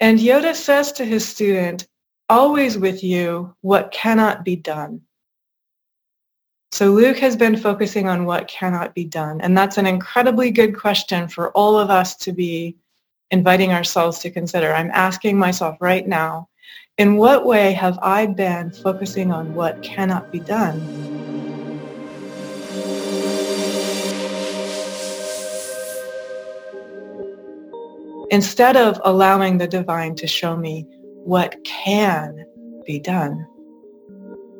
And Yoda says to his student, always with you what cannot be done. So Luke has been focusing on what cannot be done. And that's an incredibly good question for all of us to be inviting ourselves to consider. I'm asking myself right now, in what way have I been focusing on what cannot be done? Instead of allowing the divine to show me what can be done.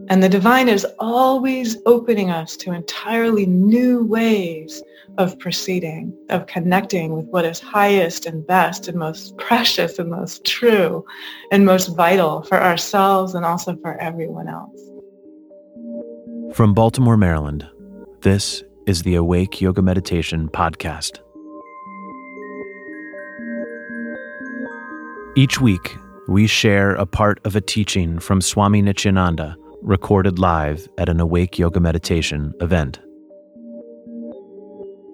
And the divine is always opening us to entirely new ways of proceeding, of connecting with what is highest and best and most precious and most true and most vital for ourselves and also for everyone else. From Baltimore, Maryland, this is the Awake Yoga Meditation Podcast. Each week, we share a part of a teaching from Swami Nityananda recorded live at an Awake Yoga Meditation event.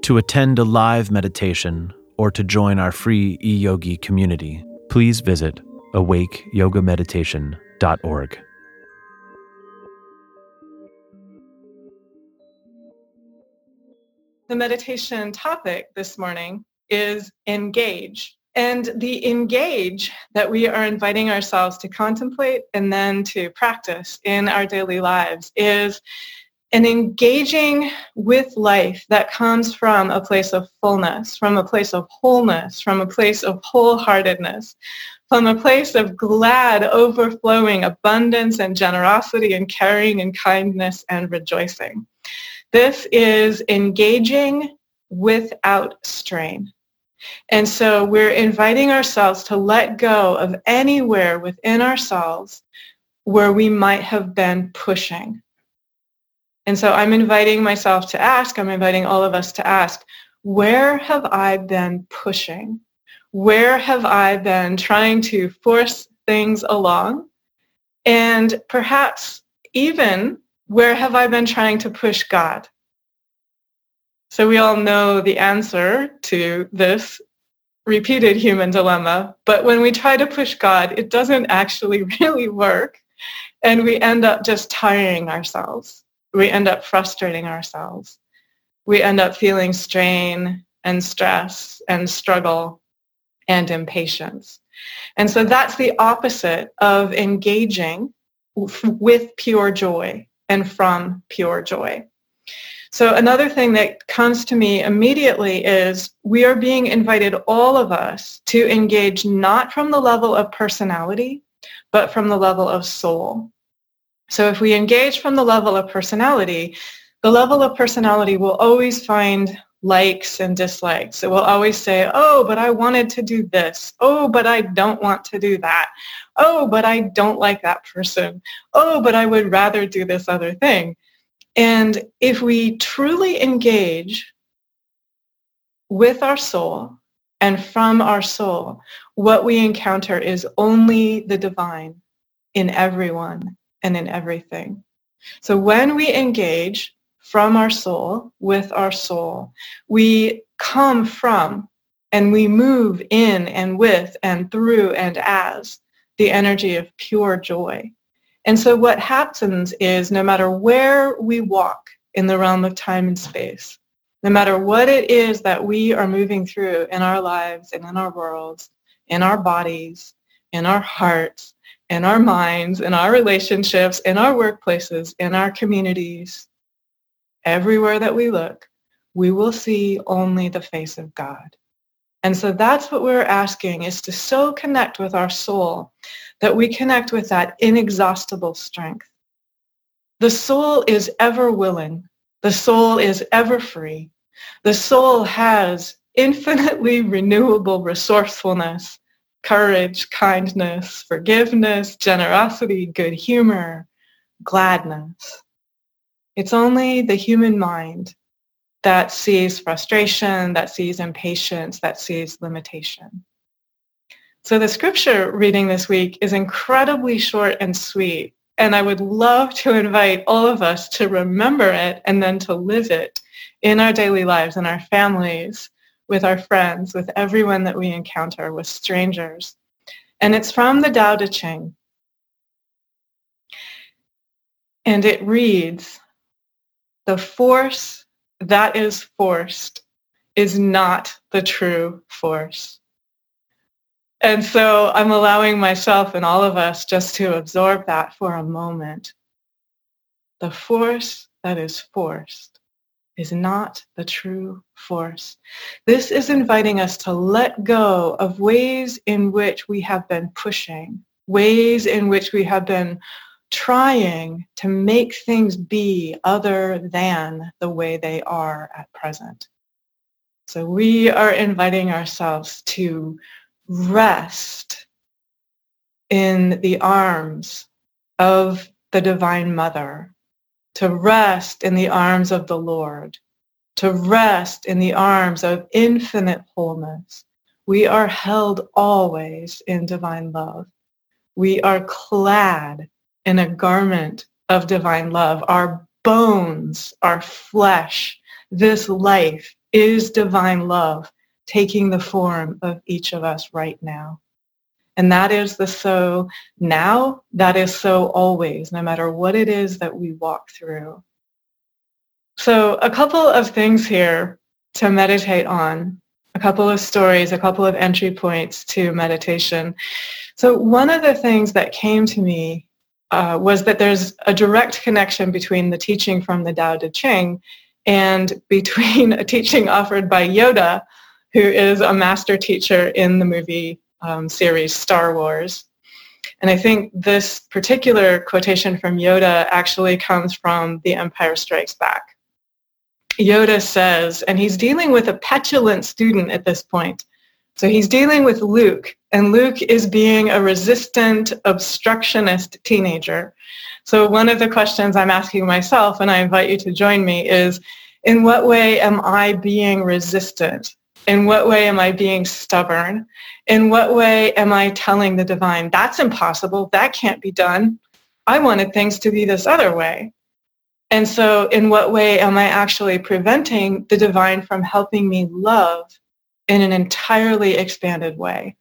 To attend a live meditation or to join our free e-yogi community, please visit awakeyogameditation.org. The meditation topic this morning is engage. And the engage that we are inviting ourselves to contemplate and then to practice in our daily lives is an engaging with life that comes from a place of fullness, from a place of wholeness, from a place of wholeheartedness, from a place of glad, overflowing abundance and generosity and caring and kindness and rejoicing. This is engaging without strain. And so we're inviting ourselves to let go of anywhere within ourselves where we might have been pushing. And so I'm inviting myself to ask, I'm inviting all of us to ask, where have I been pushing? Where have I been trying to force things along? And perhaps even where have I been trying to push God? So we all know the answer to this repeated human dilemma. But when we try to push God, it doesn't actually really work. And we end up just tiring ourselves. We end up frustrating ourselves. We end up feeling strain and stress and struggle and impatience. And so that's the opposite of engaging with pure joy and from pure joy. So another thing that comes to me immediately is we are being invited, all of us, to engage not from the level of personality, but from the level of soul. So if we engage from the level of personality, the level of personality will always find likes and dislikes. It will always say, oh, but I wanted to do this. Oh, but I don't want to do that. Oh, but I don't like that person. Oh, but I would rather do this other thing. And if we truly engage with our soul and from our soul, what we encounter is only the divine in everyone and in everything. So when we engage from our soul, with our soul, we come from and we move in and with and through and as the energy of pure joy. And so what happens is no matter where we walk in the realm of time and space, no matter what it is that we are moving through in our lives and in our worlds, in our bodies, in our hearts, in our minds, in our relationships, in our workplaces, in our communities, everywhere that we look, we will see only the face of God. And so that's what we're asking is to so connect with our soul that we connect with that inexhaustible strength. The soul is ever willing. The soul is ever free. The soul has infinitely renewable resourcefulness, courage, kindness, forgiveness, generosity, good humor, gladness. It's only the human mind that sees frustration, that sees impatience, that sees limitation. So the scripture reading this week is incredibly short and sweet. And I would love to invite all of us to remember it and then to live it in our daily lives, in our families, with our friends, with everyone that we encounter, with strangers. And it's from the Tao Te Ching. And it reads, the force that is forced is not the true force. And so I'm allowing myself and all of us just to absorb that for a moment. The force that is forced is not the true force. This is inviting us to let go of ways in which we have been pushing, ways in which we have been trying to make things be other than the way they are at present. So we are inviting ourselves to rest in the arms of the Divine Mother, to rest in the arms of the Lord, to rest in the arms of infinite wholeness. We are held always in divine love. We are clad in a garment of divine love. Our bones, our flesh, this life is divine love taking the form of each of us right now. And that is the so now, that is so always, no matter what it is that we walk through. So a couple of things here to meditate on, a couple of stories, a couple of entry points to meditation. So one of the things that came to me uh, was that there's a direct connection between the teaching from the Tao Te Ching and between a teaching offered by Yoda, who is a master teacher in the movie um, series Star Wars. And I think this particular quotation from Yoda actually comes from The Empire Strikes Back. Yoda says, and he's dealing with a petulant student at this point. So he's dealing with Luke, and Luke is being a resistant, obstructionist teenager. So one of the questions I'm asking myself, and I invite you to join me, is in what way am I being resistant? In what way am I being stubborn? In what way am I telling the divine, that's impossible, that can't be done. I wanted things to be this other way. And so in what way am I actually preventing the divine from helping me love in an entirely expanded way?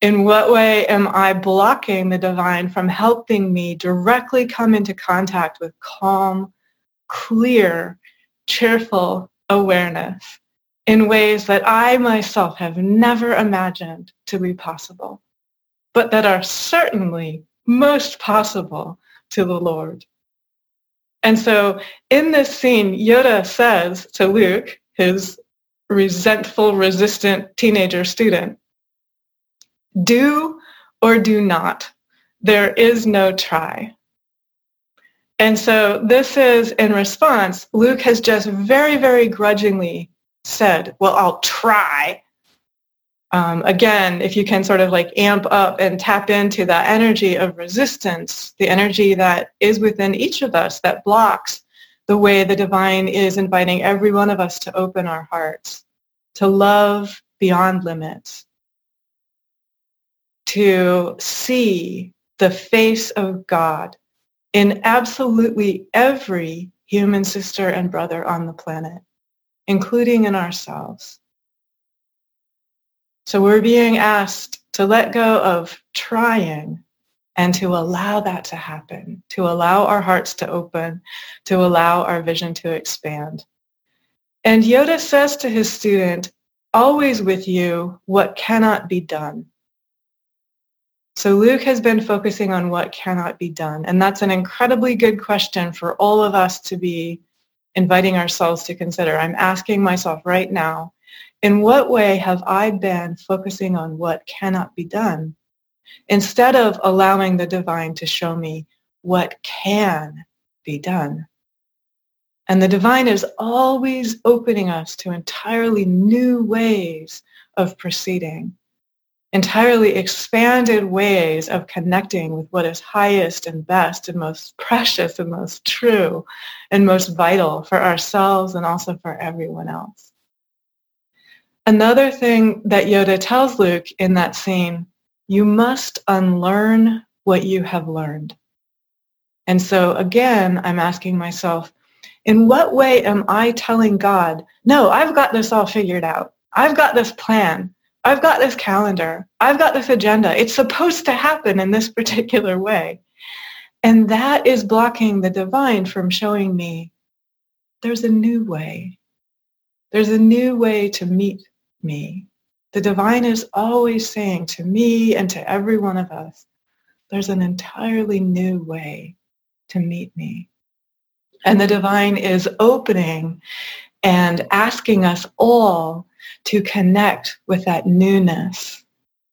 In what way am I blocking the divine from helping me directly come into contact with calm, clear, cheerful awareness in ways that I myself have never imagined to be possible, but that are certainly most possible to the Lord. And so in this scene, Yoda says to Luke, his resentful, resistant teenager student, do or do not. There is no try. And so this is in response, Luke has just very, very grudgingly said, well, I'll try. Um, again, if you can sort of like amp up and tap into that energy of resistance, the energy that is within each of us that blocks the way the divine is inviting every one of us to open our hearts, to love beyond limits, to see the face of God in absolutely every human sister and brother on the planet, including in ourselves. So we're being asked to let go of trying and to allow that to happen, to allow our hearts to open, to allow our vision to expand. And Yoda says to his student, always with you what cannot be done. So Luke has been focusing on what cannot be done. And that's an incredibly good question for all of us to be inviting ourselves to consider. I'm asking myself right now, in what way have I been focusing on what cannot be done instead of allowing the divine to show me what can be done? And the divine is always opening us to entirely new ways of proceeding entirely expanded ways of connecting with what is highest and best and most precious and most true and most vital for ourselves and also for everyone else. Another thing that Yoda tells Luke in that scene, you must unlearn what you have learned. And so again, I'm asking myself, in what way am I telling God, no, I've got this all figured out. I've got this plan. I've got this calendar. I've got this agenda. It's supposed to happen in this particular way. And that is blocking the divine from showing me there's a new way. There's a new way to meet me. The divine is always saying to me and to every one of us, there's an entirely new way to meet me. And the divine is opening and asking us all to connect with that newness,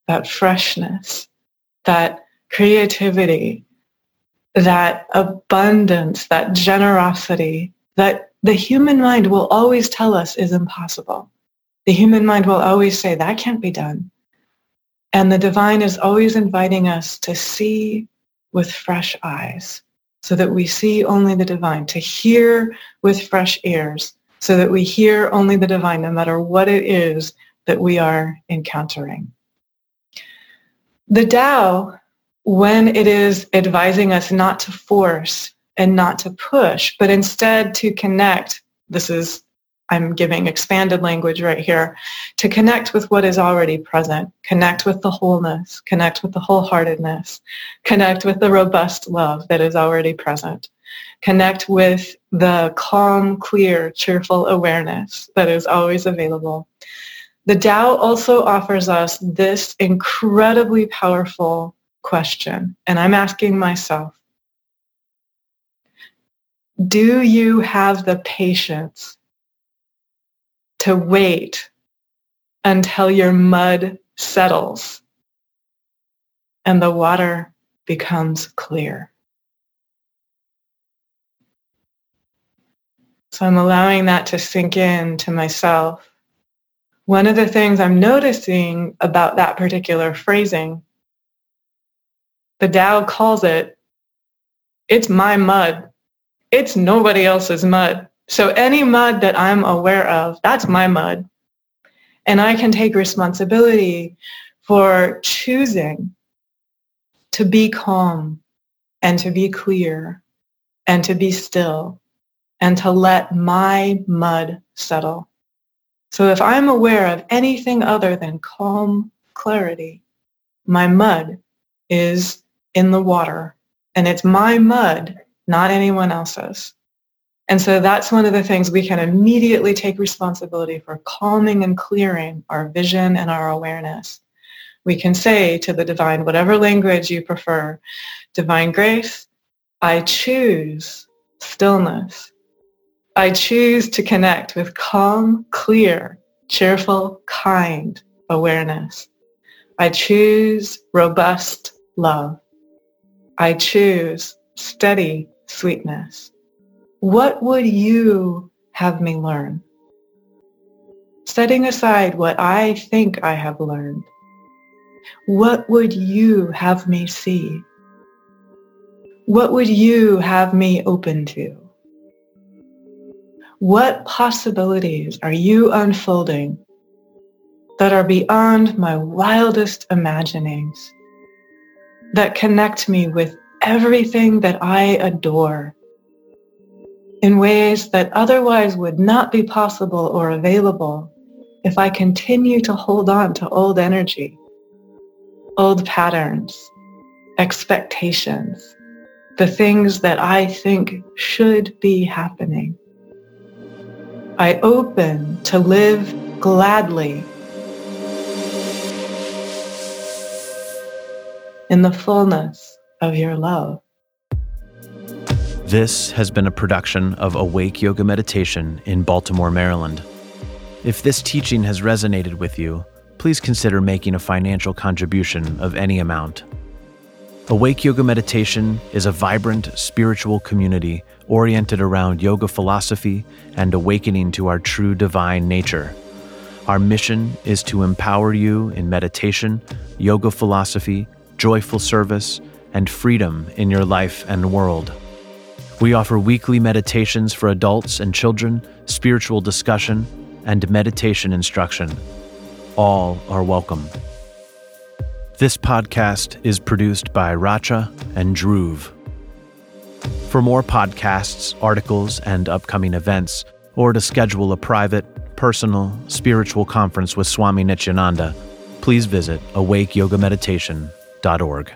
that freshness, that creativity, that abundance, that generosity that the human mind will always tell us is impossible. The human mind will always say, that can't be done. And the divine is always inviting us to see with fresh eyes so that we see only the divine, to hear with fresh ears so that we hear only the divine no matter what it is that we are encountering. The Tao, when it is advising us not to force and not to push, but instead to connect, this is I'm giving expanded language right here to connect with what is already present, connect with the wholeness, connect with the wholeheartedness, connect with the robust love that is already present, connect with the calm, clear, cheerful awareness that is always available. The Tao also offers us this incredibly powerful question, and I'm asking myself, do you have the patience to wait until your mud settles and the water becomes clear. So I'm allowing that to sink in to myself. One of the things I'm noticing about that particular phrasing, the Tao calls it, it's my mud. It's nobody else's mud. So any mud that I'm aware of, that's my mud. And I can take responsibility for choosing to be calm and to be clear and to be still and to let my mud settle. So if I'm aware of anything other than calm clarity, my mud is in the water and it's my mud, not anyone else's. And so that's one of the things we can immediately take responsibility for calming and clearing our vision and our awareness. We can say to the divine, whatever language you prefer, divine grace, I choose stillness. I choose to connect with calm, clear, cheerful, kind awareness. I choose robust love. I choose steady sweetness. What would you have me learn? Setting aside what I think I have learned, what would you have me see? What would you have me open to? What possibilities are you unfolding that are beyond my wildest imaginings, that connect me with everything that I adore in ways that otherwise would not be possible or available if I continue to hold on to old energy, old patterns, expectations, the things that I think should be happening. I open to live gladly in the fullness of your love. This has been a production of Awake Yoga Meditation in Baltimore, Maryland. If this teaching has resonated with you, please consider making a financial contribution of any amount. Awake Yoga Meditation is a vibrant spiritual community oriented around yoga philosophy and awakening to our true divine nature. Our mission is to empower you in meditation, yoga philosophy, joyful service, and freedom in your life and world. We offer weekly meditations for adults and children, spiritual discussion, and meditation instruction. All are welcome. This podcast is produced by Racha and Dhruv. For more podcasts, articles, and upcoming events, or to schedule a private, personal, spiritual conference with Swami Nityananda, please visit awakeyogameditation.org.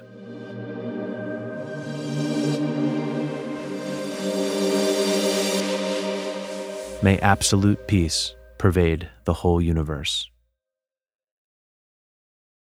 May absolute peace pervade the whole universe.